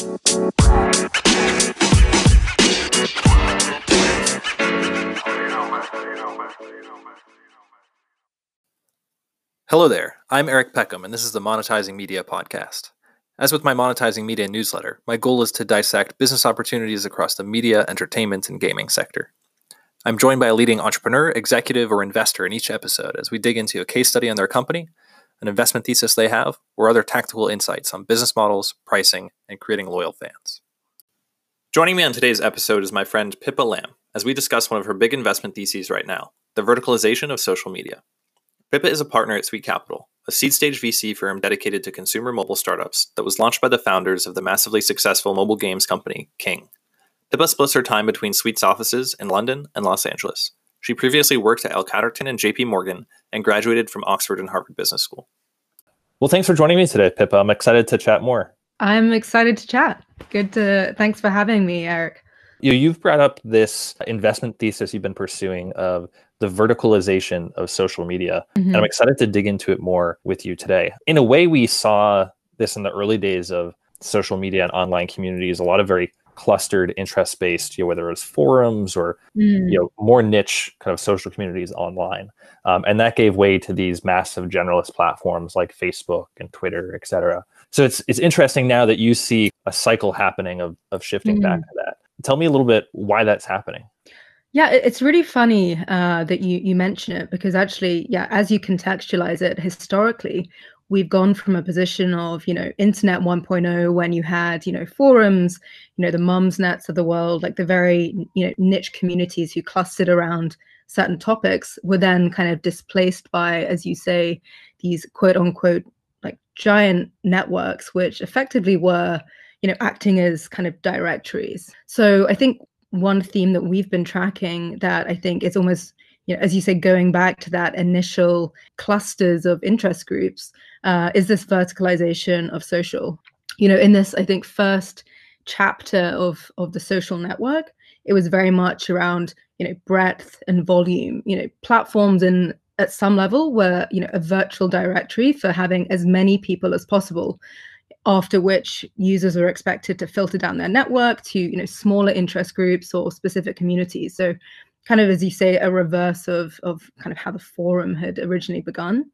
Hello there, I'm Eric Peckham, and this is the Monetizing Media Podcast. As with my Monetizing Media newsletter, my goal is to dissect business opportunities across the media, entertainment, and gaming sector. I'm joined by a leading entrepreneur, executive, or investor in each episode as we dig into a case study on their company, an investment thesis they have, or other tactical insights on business models, pricing, and creating loyal fans. Joining me on today's episode is my friend Pippa Lamb as we discuss one of her big investment theses right now the verticalization of social media. Pippa is a partner at Sweet Capital, a seed stage VC firm dedicated to consumer mobile startups that was launched by the founders of the massively successful mobile games company King. Pippa splits her time between Sweet's offices in London and Los Angeles. She previously worked at L Catterton and JP Morgan and graduated from Oxford and Harvard Business School. Well, thanks for joining me today, Pippa. I'm excited to chat more. I'm excited to chat. Good to thanks for having me, Eric. You you've brought up this investment thesis you've been pursuing of the verticalization of social media. Mm-hmm. And I'm excited to dig into it more with you today. In a way, we saw this in the early days of social media and online communities, a lot of very clustered interest based you know whether it was forums or mm. you know more niche kind of social communities online um, and that gave way to these massive generalist platforms like facebook and twitter et cetera so it's it's interesting now that you see a cycle happening of of shifting mm. back to that tell me a little bit why that's happening yeah, it's really funny uh, that you you mention it because actually, yeah, as you contextualize it historically, we've gone from a position of you know internet 1.0 when you had you know forums, you know the Mumsnets of the world, like the very you know niche communities who clustered around certain topics, were then kind of displaced by, as you say, these quote unquote like giant networks, which effectively were you know acting as kind of directories. So I think one theme that we've been tracking that I think is almost, you know, as you say, going back to that initial clusters of interest groups, uh, is this verticalization of social. You know, in this, I think, first chapter of of the social network, it was very much around, you know, breadth and volume. You know, platforms and at some level were, you know, a virtual directory for having as many people as possible after which users are expected to filter down their network to you know smaller interest groups or specific communities so kind of as you say a reverse of of kind of how the forum had originally begun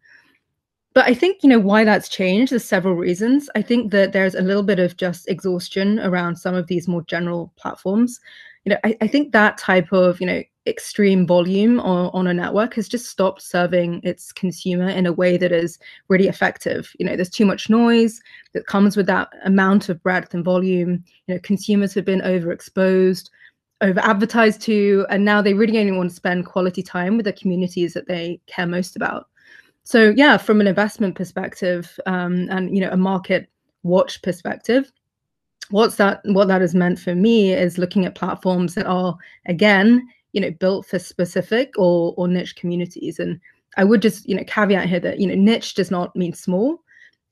but i think you know why that's changed there's several reasons i think that there's a little bit of just exhaustion around some of these more general platforms you know i, I think that type of you know extreme volume on, on a network has just stopped serving its consumer in a way that is really effective. You know, there's too much noise that comes with that amount of breadth and volume. You know, consumers have been overexposed, over advertised to, and now they really only want to spend quality time with the communities that they care most about. So yeah, from an investment perspective um, and you know a market watch perspective, what's that what that has meant for me is looking at platforms that are again you know built for specific or or niche communities. And i would just you know caveat here that you know niche does not mean small.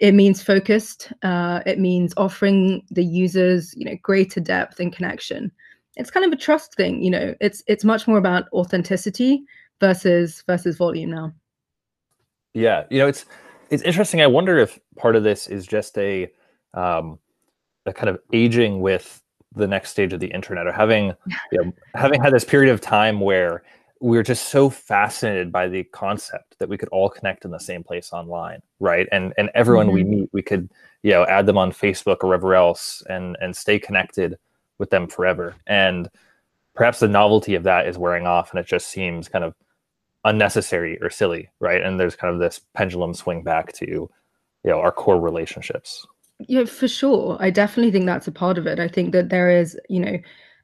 It means focused. Uh, it means offering the users you know greater depth and connection it's kind of a trust thing you know it's it's much more about authenticity versus versus volume now yeah you know it's it's interesting i wonder if part of this is just a um a kind of aging with the next stage of the internet or having you know, having had this period of time where we were just so fascinated by the concept that we could all connect in the same place online right and and everyone mm-hmm. we meet we could you know add them on facebook or wherever else and and stay connected with them forever and perhaps the novelty of that is wearing off and it just seems kind of unnecessary or silly right and there's kind of this pendulum swing back to you know our core relationships yeah, for sure. I definitely think that's a part of it. I think that there is, you know,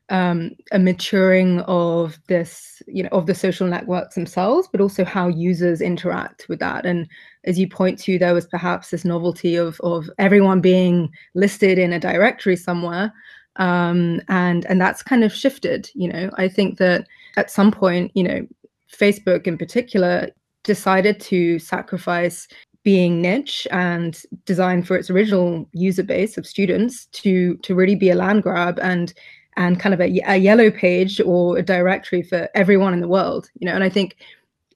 um, a maturing of this, you know, of the social networks themselves, but also how users interact with that. And as you point to, there was perhaps this novelty of of everyone being listed in a directory somewhere, um, and and that's kind of shifted. You know, I think that at some point, you know, Facebook in particular decided to sacrifice being niche and designed for its original user base of students to to really be a land grab and and kind of a, a yellow page or a directory for everyone in the world you know and i think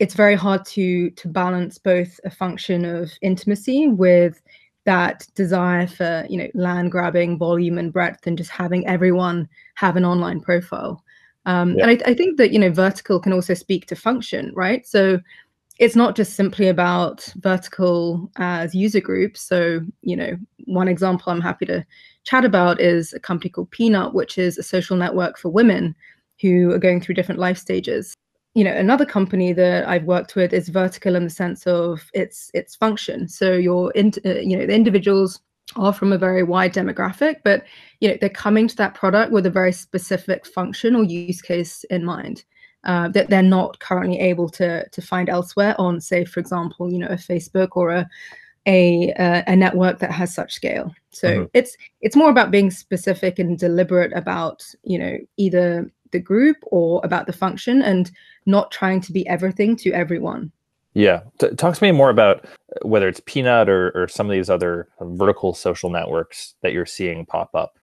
it's very hard to to balance both a function of intimacy with that desire for you know land grabbing volume and breadth and just having everyone have an online profile. Um, yeah. and I, I, think that you know vertical can also speak to function right? So it's not just simply about vertical as user groups. So you know one example i'm happy to chat about is a company called peanut which is a social network for women who are going through different life stages you know another company that i've worked with is vertical in the sense of its its function so your in, uh, you know the individuals are from a very wide demographic but you know they're coming to that product with a very specific function or use case in mind uh, that they're not currently able to to find elsewhere on say for example you know a facebook or a a, a network that has such scale so mm-hmm. it's it's more about being specific and deliberate about you know either the group or about the function and not trying to be everything to everyone. Yeah. T- talk to me more about whether it's Peanut or, or some of these other vertical social networks that you're seeing pop up.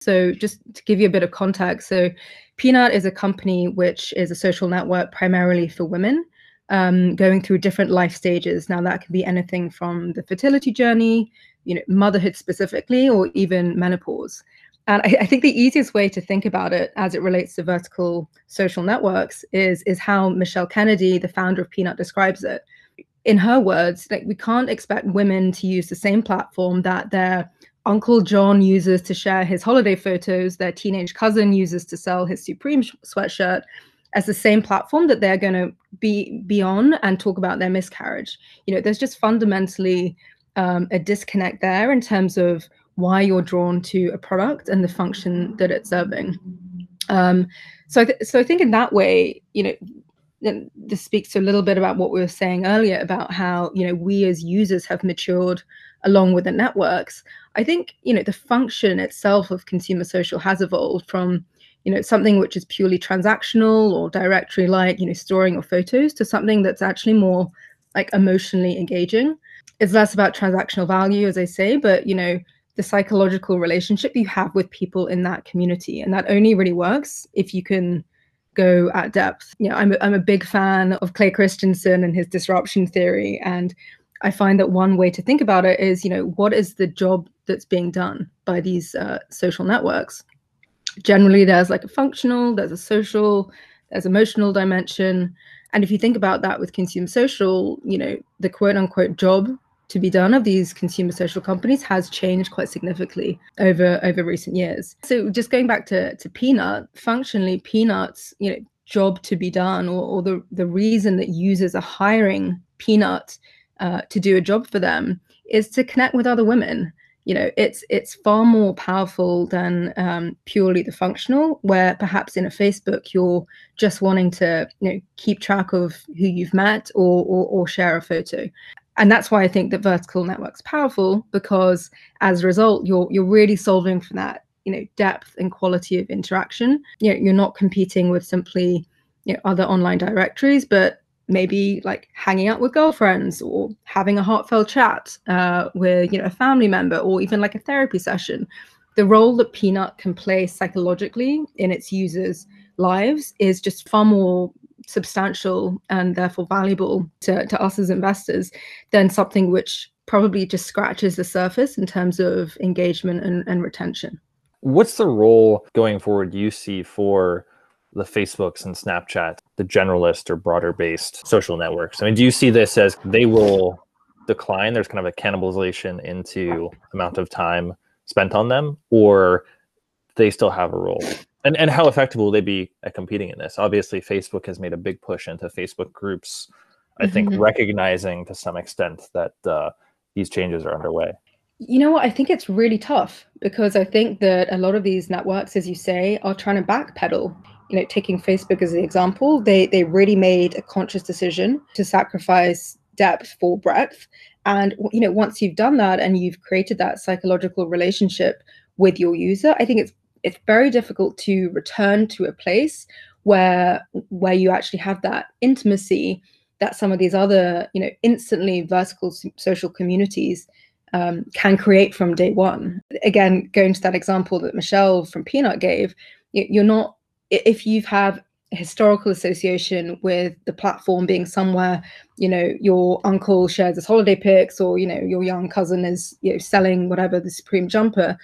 So, just to give you a bit of context, so Peanut is a company which is a social network primarily for women um, going through different life stages. Now, that can be anything from the fertility journey, you know, motherhood specifically, or even menopause. And I, I, think the easiest way to think about it as it relates to vertical social networks is, is how Michelle Kennedy, the founder of Peanut, describes it. In her words, like we can't expect women to use the same platform that their Uncle John uses to share his holiday photos, their teenage cousin uses to sell his Supreme sweatshirt, as the same platform that they're going to be be on and talk about their miscarriage. You know, there's just fundamentally um, a disconnect there in terms of why you're drawn to a product and the function that it's serving. Um, so, th- so I think in that way, you know, this speaks to a little bit about what we were saying earlier about how you know we as users have matured along with the networks. I think you know the function itself of consumer social has evolved from you know something which is purely transactional or directory like you know storing your photos to something that's actually more like emotionally engaging. It's less about transactional value, as I say, but you know the psychological relationship you have with people in that community. And that only really works if you can go at depth. You know, I'm a, I'm a big fan of Clay Christensen and his disruption theory. And I find that one way to think about it is, you know, what is the job that's being done by these uh, social networks? Generally, there's like a functional, there's a social, there's emotional dimension. And if you think about that with consumer social, you know, the quote unquote job to be done of these consumer social companies has changed quite significantly over over recent years. So just going back to to Peanut, functionally Peanut's you know job to be done or, or the the reason that users are hiring Peanut uh, to do a job for them is to connect with other women. You know, it's it's far more powerful than um, purely the functional. Where perhaps in a Facebook you're just wanting to you know keep track of who you've met or, or, or share a photo and that's why I think that vertical networks powerful because as a result, you're you're really solving for that you know depth and quality of interaction. You know, you're not competing with simply you know, other online directories, but maybe like hanging out with girlfriends or having a heartfelt chat uh, with you know a family member or even like a therapy session. The role that Peanut can play psychologically in its users' lives is just far more substantial and therefore valuable to, to us as investors than something which probably just scratches the surface in terms of engagement and, and retention. What's the role going forward you see for the Facebooks and Snapchat, the generalist or broader based social networks? I mean, do you see this as they will decline? There's kind of a cannibalization into amount of time spent on them, or they still have a role? And and how effective will they be at competing in this? Obviously, Facebook has made a big push into Facebook groups. I mm-hmm. think recognizing to some extent that uh, these changes are underway. You know what? I think it's really tough because I think that a lot of these networks, as you say, are trying to backpedal. You know, taking Facebook as the example, they they really made a conscious decision to sacrifice depth for breadth. And you know, once you've done that and you've created that psychological relationship with your user, I think it's it's very difficult to return to a place where where you actually have that intimacy that some of these other you know instantly vertical social communities um, can create from day one. Again going to that example that michelle from peanut gave you're not if you have historical association with the platform being somewhere you know your uncle shares his holiday pics or you know your young cousin is you know selling whatever the supreme jumper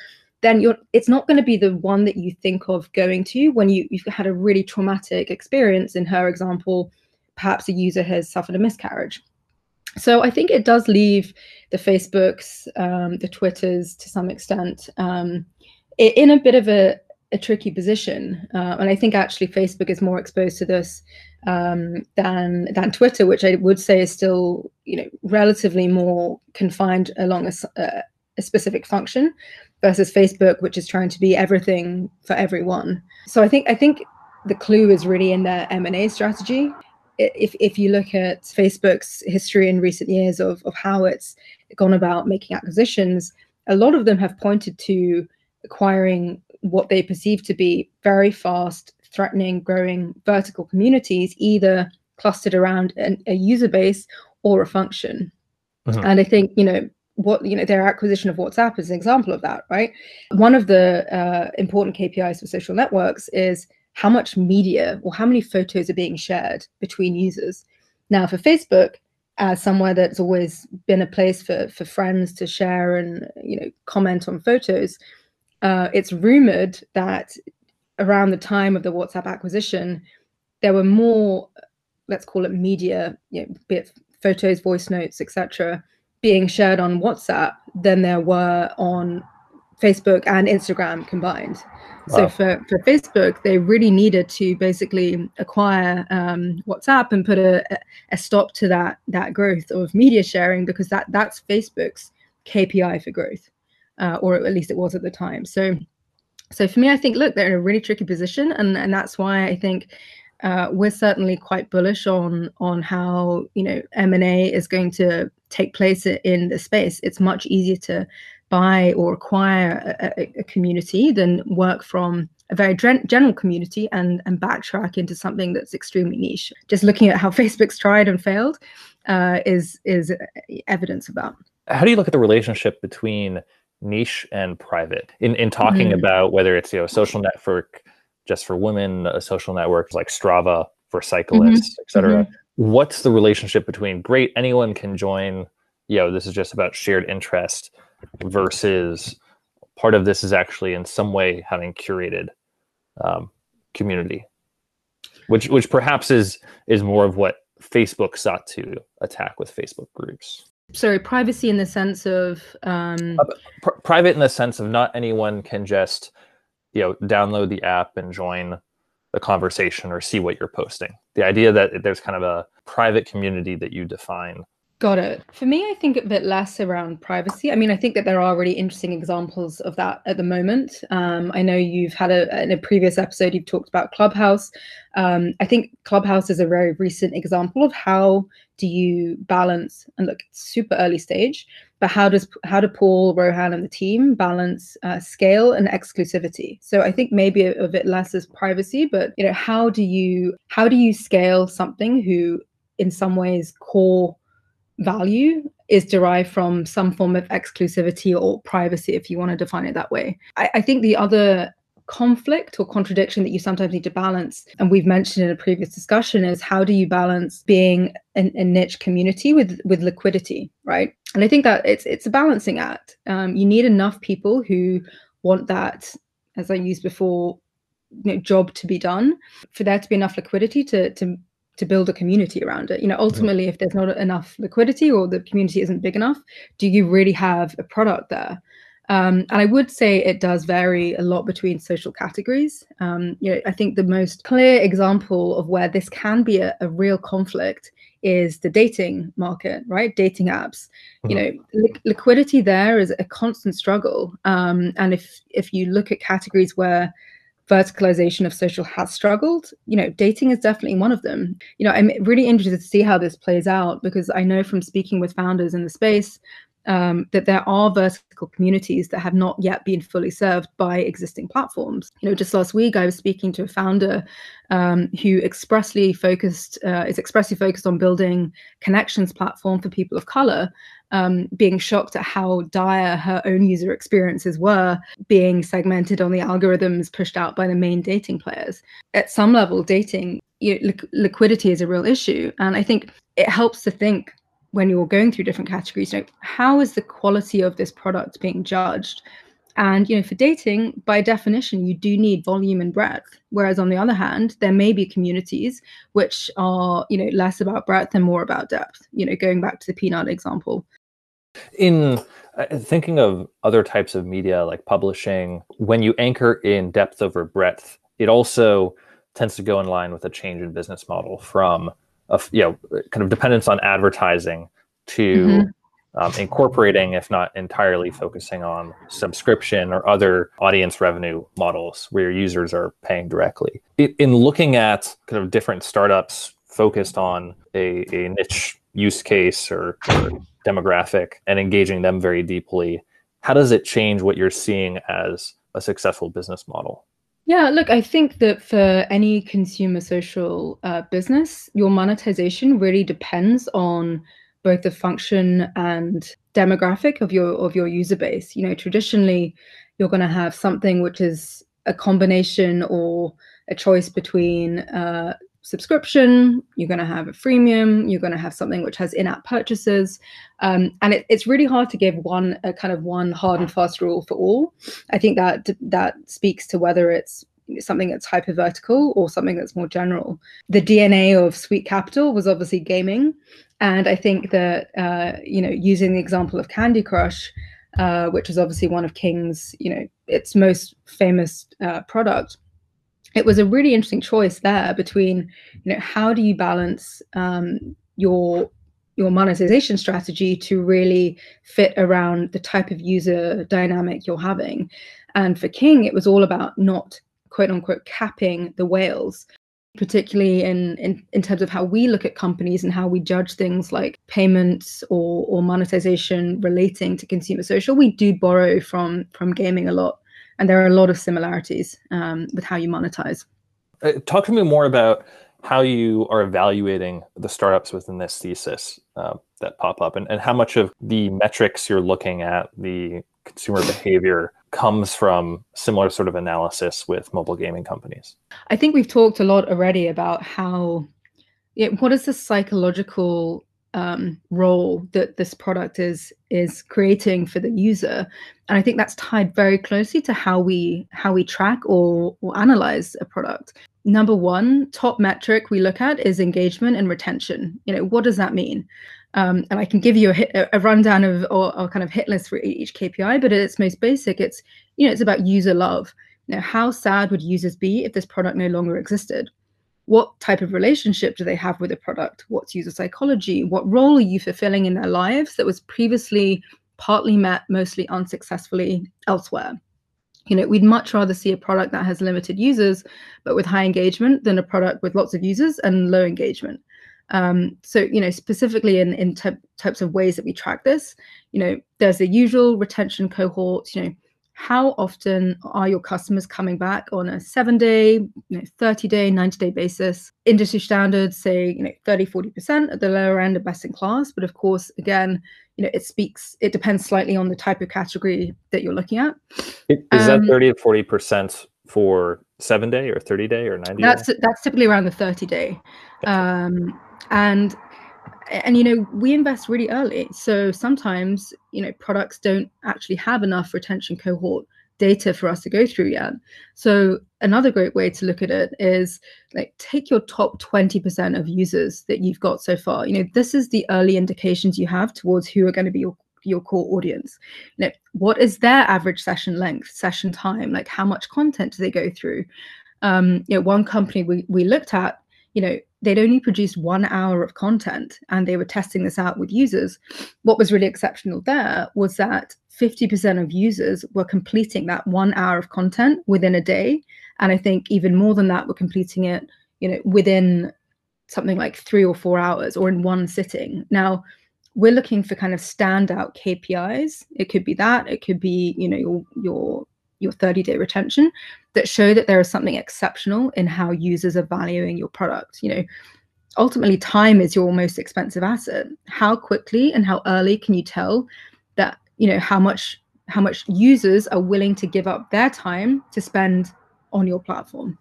then you're it's not going to be the one that you think of going to when you, you've had a really traumatic experience in her example perhaps a user has suffered a miscarriage so i think it does leave the facebooks um, the twitters to some extent um, in a bit of a, a tricky position. Uh, and I think actually Facebook is more exposed to this um, than than Twitter, which I would say is still you know relatively more confined along a, a specific function versus Facebook, which is trying to be everything for everyone. So I think I think the clue is really in their M&A strategy. If, if you look at Facebook's history in recent years of, of how it's gone about making acquisitions, a lot of them have pointed to acquiring what they perceive to be very fast, threatening, growing vertical communities, either clustered around an, a user base or a function. Mm-hmm. And I think, you know, what you know their acquisition of whatsapp is an example of that right one of the uh, important kpis for social networks is how much media or how many photos are being shared between users now for facebook as somewhere that's always been a place for for friends to share and you know comment on photos uh, it's rumored that around the time of the WhatsApp acquisition, there were more, let's call it media, you know, photos, voice notes, etc., being shared on WhatsApp than there were on Facebook and Instagram combined. Wow. So for, for Facebook, they really needed to basically acquire um, WhatsApp and put a, a stop to that that growth of media sharing because that that's Facebook's KPI for growth uh, or at least it was at the time. So, so for me, I think look, they're in a really tricky position, and and that's why I think uh, we're certainly quite bullish on on how you know M and A is going to take place in the space. It's much easier to buy or acquire a, a community than work from a very general community and and backtrack into something that's extremely niche. Just looking at how Facebook's tried and failed uh, is is evidence of that. How do you look at the relationship between niche and private in, in talking mm-hmm. about whether it's you know a social network just for women a social network like strava for cyclists mm-hmm. etc mm-hmm. what's the relationship between great anyone can join you know this is just about shared interest versus part of this is actually in some way having curated um, community which which perhaps is is more of what facebook sought to attack with facebook groups sorry privacy in the sense of um... uh, pr- private in the sense of not anyone can just you know download the app and join the conversation or see what you're posting the idea that there's kind of a private community that you define Got it. For me, I think a bit less around privacy. I mean, I think that there are really interesting examples of that at the moment. Um, I know you've had a in a previous episode you've talked about Clubhouse. Um, I think Clubhouse is a very recent example of how do you balance and look it's super early stage, but how does how do Paul Rohan and the team balance uh, scale and exclusivity? So I think maybe a, a bit less is privacy, but you know, how do you how do you scale something who in some ways core value is derived from some form of exclusivity or privacy, if you want to define it that way. I, I, think the other conflict or contradiction that you sometimes need to balance, and we've mentioned in a previous discussion, is how do you balance being a, a niche community with with liquidity, right? And I think that it's it's a balancing act. Um, you need enough people who want that, as I used before, you know, job to be done for there to be enough liquidity to to to build a community around it. You know, ultimately, if there's not enough liquidity or the community isn't big enough, do you really have a product there? Um, and I would say it does vary a lot between social categories. Um, you know, I think the most clear example of where this can be a, a real conflict is the dating market, right? Dating apps. Mm-hmm. You know, li- liquidity there is a constant struggle. Um, and if if you look at categories where verticalization of social has struggled you know dating is definitely one of them you know i'm really interested to see how this plays out because i know from speaking with founders in the space um, that there are vertical communities that have not yet been fully served by existing platforms. You know, just last week I was speaking to a founder um, who expressly focused uh, is expressly focused on building connections platform for people of color, um, being shocked at how dire her own user experiences were, being segmented on the algorithms pushed out by the main dating players. At some level, dating you know, li- liquidity is a real issue, and I think it helps to think when you're going through different categories, you know, how is the quality of this product being judged? And you know, for dating, by definition, you do need volume and breadth. Whereas on the other hand, there may be communities which are, you know, less about breadth and more about depth. You know, going back to the peanut example. In uh, thinking of other types of media like publishing, when you anchor in depth over breadth, it also tends to go in line with a change in business model from a you know kind of dependence on advertising to mm-hmm um, incorporating, if not entirely focusing on subscription or other audience revenue models where users are paying directly. In looking at kind of different startups focused on a, a niche use case or, or demographic and engaging them very deeply, how does it change what you're seeing as a successful business model? Yeah, look, I think that for any consumer social uh, business, your monetization really depends on both the function and demographic of your of your user base. You know, traditionally, you're going to have something which is a combination or a choice between uh, subscription. You're going to have a freemium. You're going to have something which has in-app purchases, um, and it, it's really hard to give one a kind of one hard and fast rule for all. I think that that speaks to whether it's something that's hyper vertical or something that's more general. The DNA of Sweet Capital was obviously gaming, and I think that uh, you know using the example of Candy Crush, uh, which was obviously one of King's you know its most famous uh, product, it was a really interesting choice there between you know how do you balance um, your your monetization strategy to really fit around the type of user dynamic you're having. And for King, it was all about not quote unquote capping the whales particularly in, in in terms of how we look at companies and how we judge things like payments or or monetization relating to consumer social we do borrow from from gaming a lot and there are a lot of similarities um, with how you monetize uh, talk to me more about how you are evaluating the startups within this thesis uh, that pop up and, and how much of the metrics you're looking at the consumer behavior comes from similar sort of analysis with mobile gaming companies. I think we've talked a lot already about how yeah, what is the psychological um, role that this product is is creating for the user, and I think that's tied very closely to how we how we track or or analyze a product. Number one top metric we look at is engagement and retention. You know, what does that mean? Um, and I can give you a, hit, a rundown of or, or, kind of hit list for each KPI, but at its most basic, it's you know it's about user love. You know, how sad would users be if this product no longer existed? What type of relationship do they have with the product? What's user psychology? What role are you fulfilling in their lives that was previously partly met, mostly unsuccessfully elsewhere? You know, we'd much rather see a product that has limited users but with high engagement than a product with lots of users and low engagement. Um, so, you know, specifically in, in types of ways that we track this, you know, there's the usual retention cohort, you know, how often are your customers coming back on a seven day, you know, 30 day, 90 day basis? Industry standards say, you know, 30, 40% at the lower end of best in class. But of course, again, you know, it speaks, it depends slightly on the type of category that you're looking at. Is um, that 30 to 40% for seven day or 30 day or 90 that's day? that's typically around the 30 day um, and and you know we invest really early. So sometimes you know products don't actually have enough retention cohort data for us to go through yet. So another great way to look at it is like take your top 20% of users that you've got so far. You know this is the early indications you have towards who are going to be your your core audience. You know what is their average session length session time? Like how much content do they go through? Um you know one company we, we looked at you know they'd only produced one hour of content and they were testing this out with users. What was really exceptional there was that 50% of users were completing that one hour of content within a day. And I think even more than that were completing it, you know, within something like three or four hours or in one sitting. Now, we're looking for kind of standout KPIs. It could be that, it could be, you know, your your your 30 day retention that show that there is something exceptional in how users are valuing your product you know ultimately time is your most expensive asset. How quickly and how early can you tell that you know how much how much users are willing to give up their time to spend on your platform?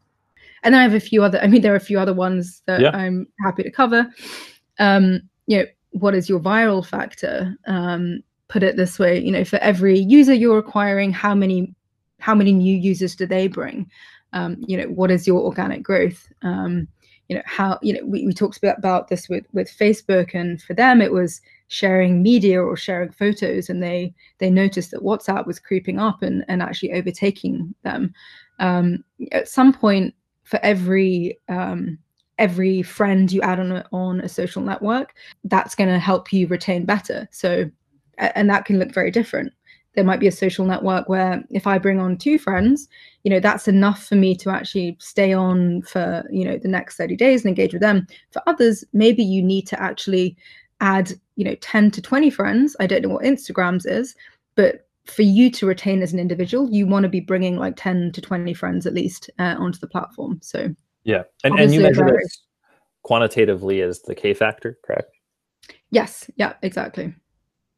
And then I have a few other. I mean, there are a few other ones that yeah. I'm happy to cover. Um, you know, what is your viral factor? Um, put it this way, you know, for every user you're acquiring, how many how many new users do they bring? Um, you know, what is your organic growth? Um, you know, how you know we, we talked about, this with with Facebook, and for them it was sharing media or sharing photos, and they they noticed that WhatsApp was creeping up and and actually overtaking them. Um, at some point, for every um, every friend you add on a, on a social network, that's going to help you retain better. So, and that can look very different. There might be a social network where if I bring on two friends, you know, that's enough for me to actually stay on for, you know, the next 30 days and engage with them. For others, maybe you need to actually add, you know, 10 to 20 friends. I don't know what Instagrams is, but for you to retain as an individual, you want to be bringing like 10 to 20 friends at least uh, onto the platform. So yeah, and, and you measure this quantitatively as the K factor, correct? Yes. Yeah. Exactly.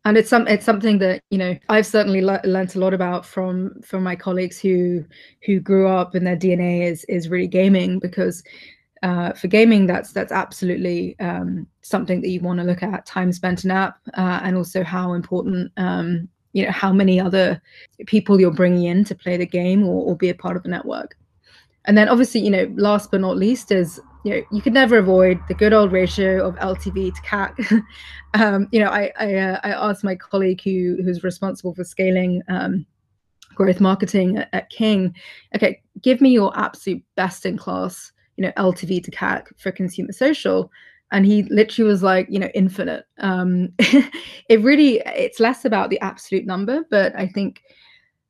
And it's some it's something that you know I've certainly le- learned a lot about from from my colleagues who who grew up and their DNA is is really gaming because uh, for gaming that's that's absolutely um, something that you want to look at time spent in app uh, and also how important um, you know how many other people you're bringing in to play the game or, or be a part of the network. And then obviously, you know, last but not least is you know you could never avoid the good old ratio of LTV to CAC. um, you know, I I, uh, I, asked my colleague who who's responsible for scaling um, growth marketing at, at, King, okay, give me your absolute best in class, you know, LTV to CAC for consumer social. And he literally was like, you know, infinite. Um, it really, it's less about the absolute number, but I think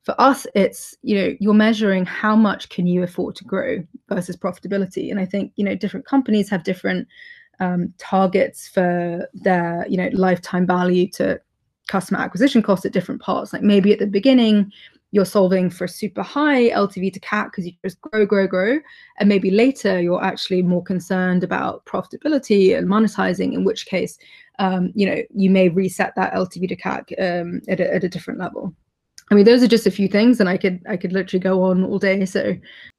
for us it's you know you're measuring how much can you afford to grow versus profitability. And i think you know different companies have different um, targets for their you know lifetime value to customer acquisition cost at different parts. Like maybe at the beginning you're solving for super high ltv to cac because you just grow grow grow. And maybe later you're actually more concerned about profitability and monetizing in which case um, you know you may reset that ltv to cac um, at, a, at a different level I mean, those are just a few things, and I could I could literally go on all day. So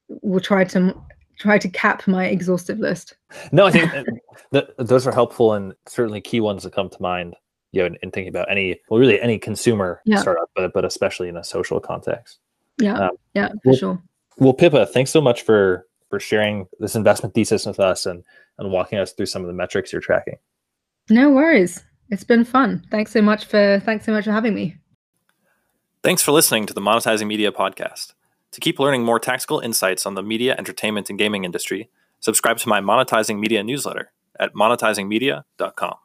we'll try to try to cap my exhaustive list. No, I think that those are helpful and certainly key ones that come to mind. You know, in, in thinking about any well, really any consumer yeah. startup, but but especially in a social context. Yeah, um, yeah, for well, sure. Well, Pippa, thanks so much for for sharing this investment thesis with us and and walking us through some of the metrics you're tracking. No worries. It's been fun. Thanks so much for thanks so much for having me. Thanks for listening to the Monetizing Media podcast. To keep learning more tactical insights on the media, entertainment, and gaming industry, subscribe to my Monetizing Media newsletter at monetizingmedia.com.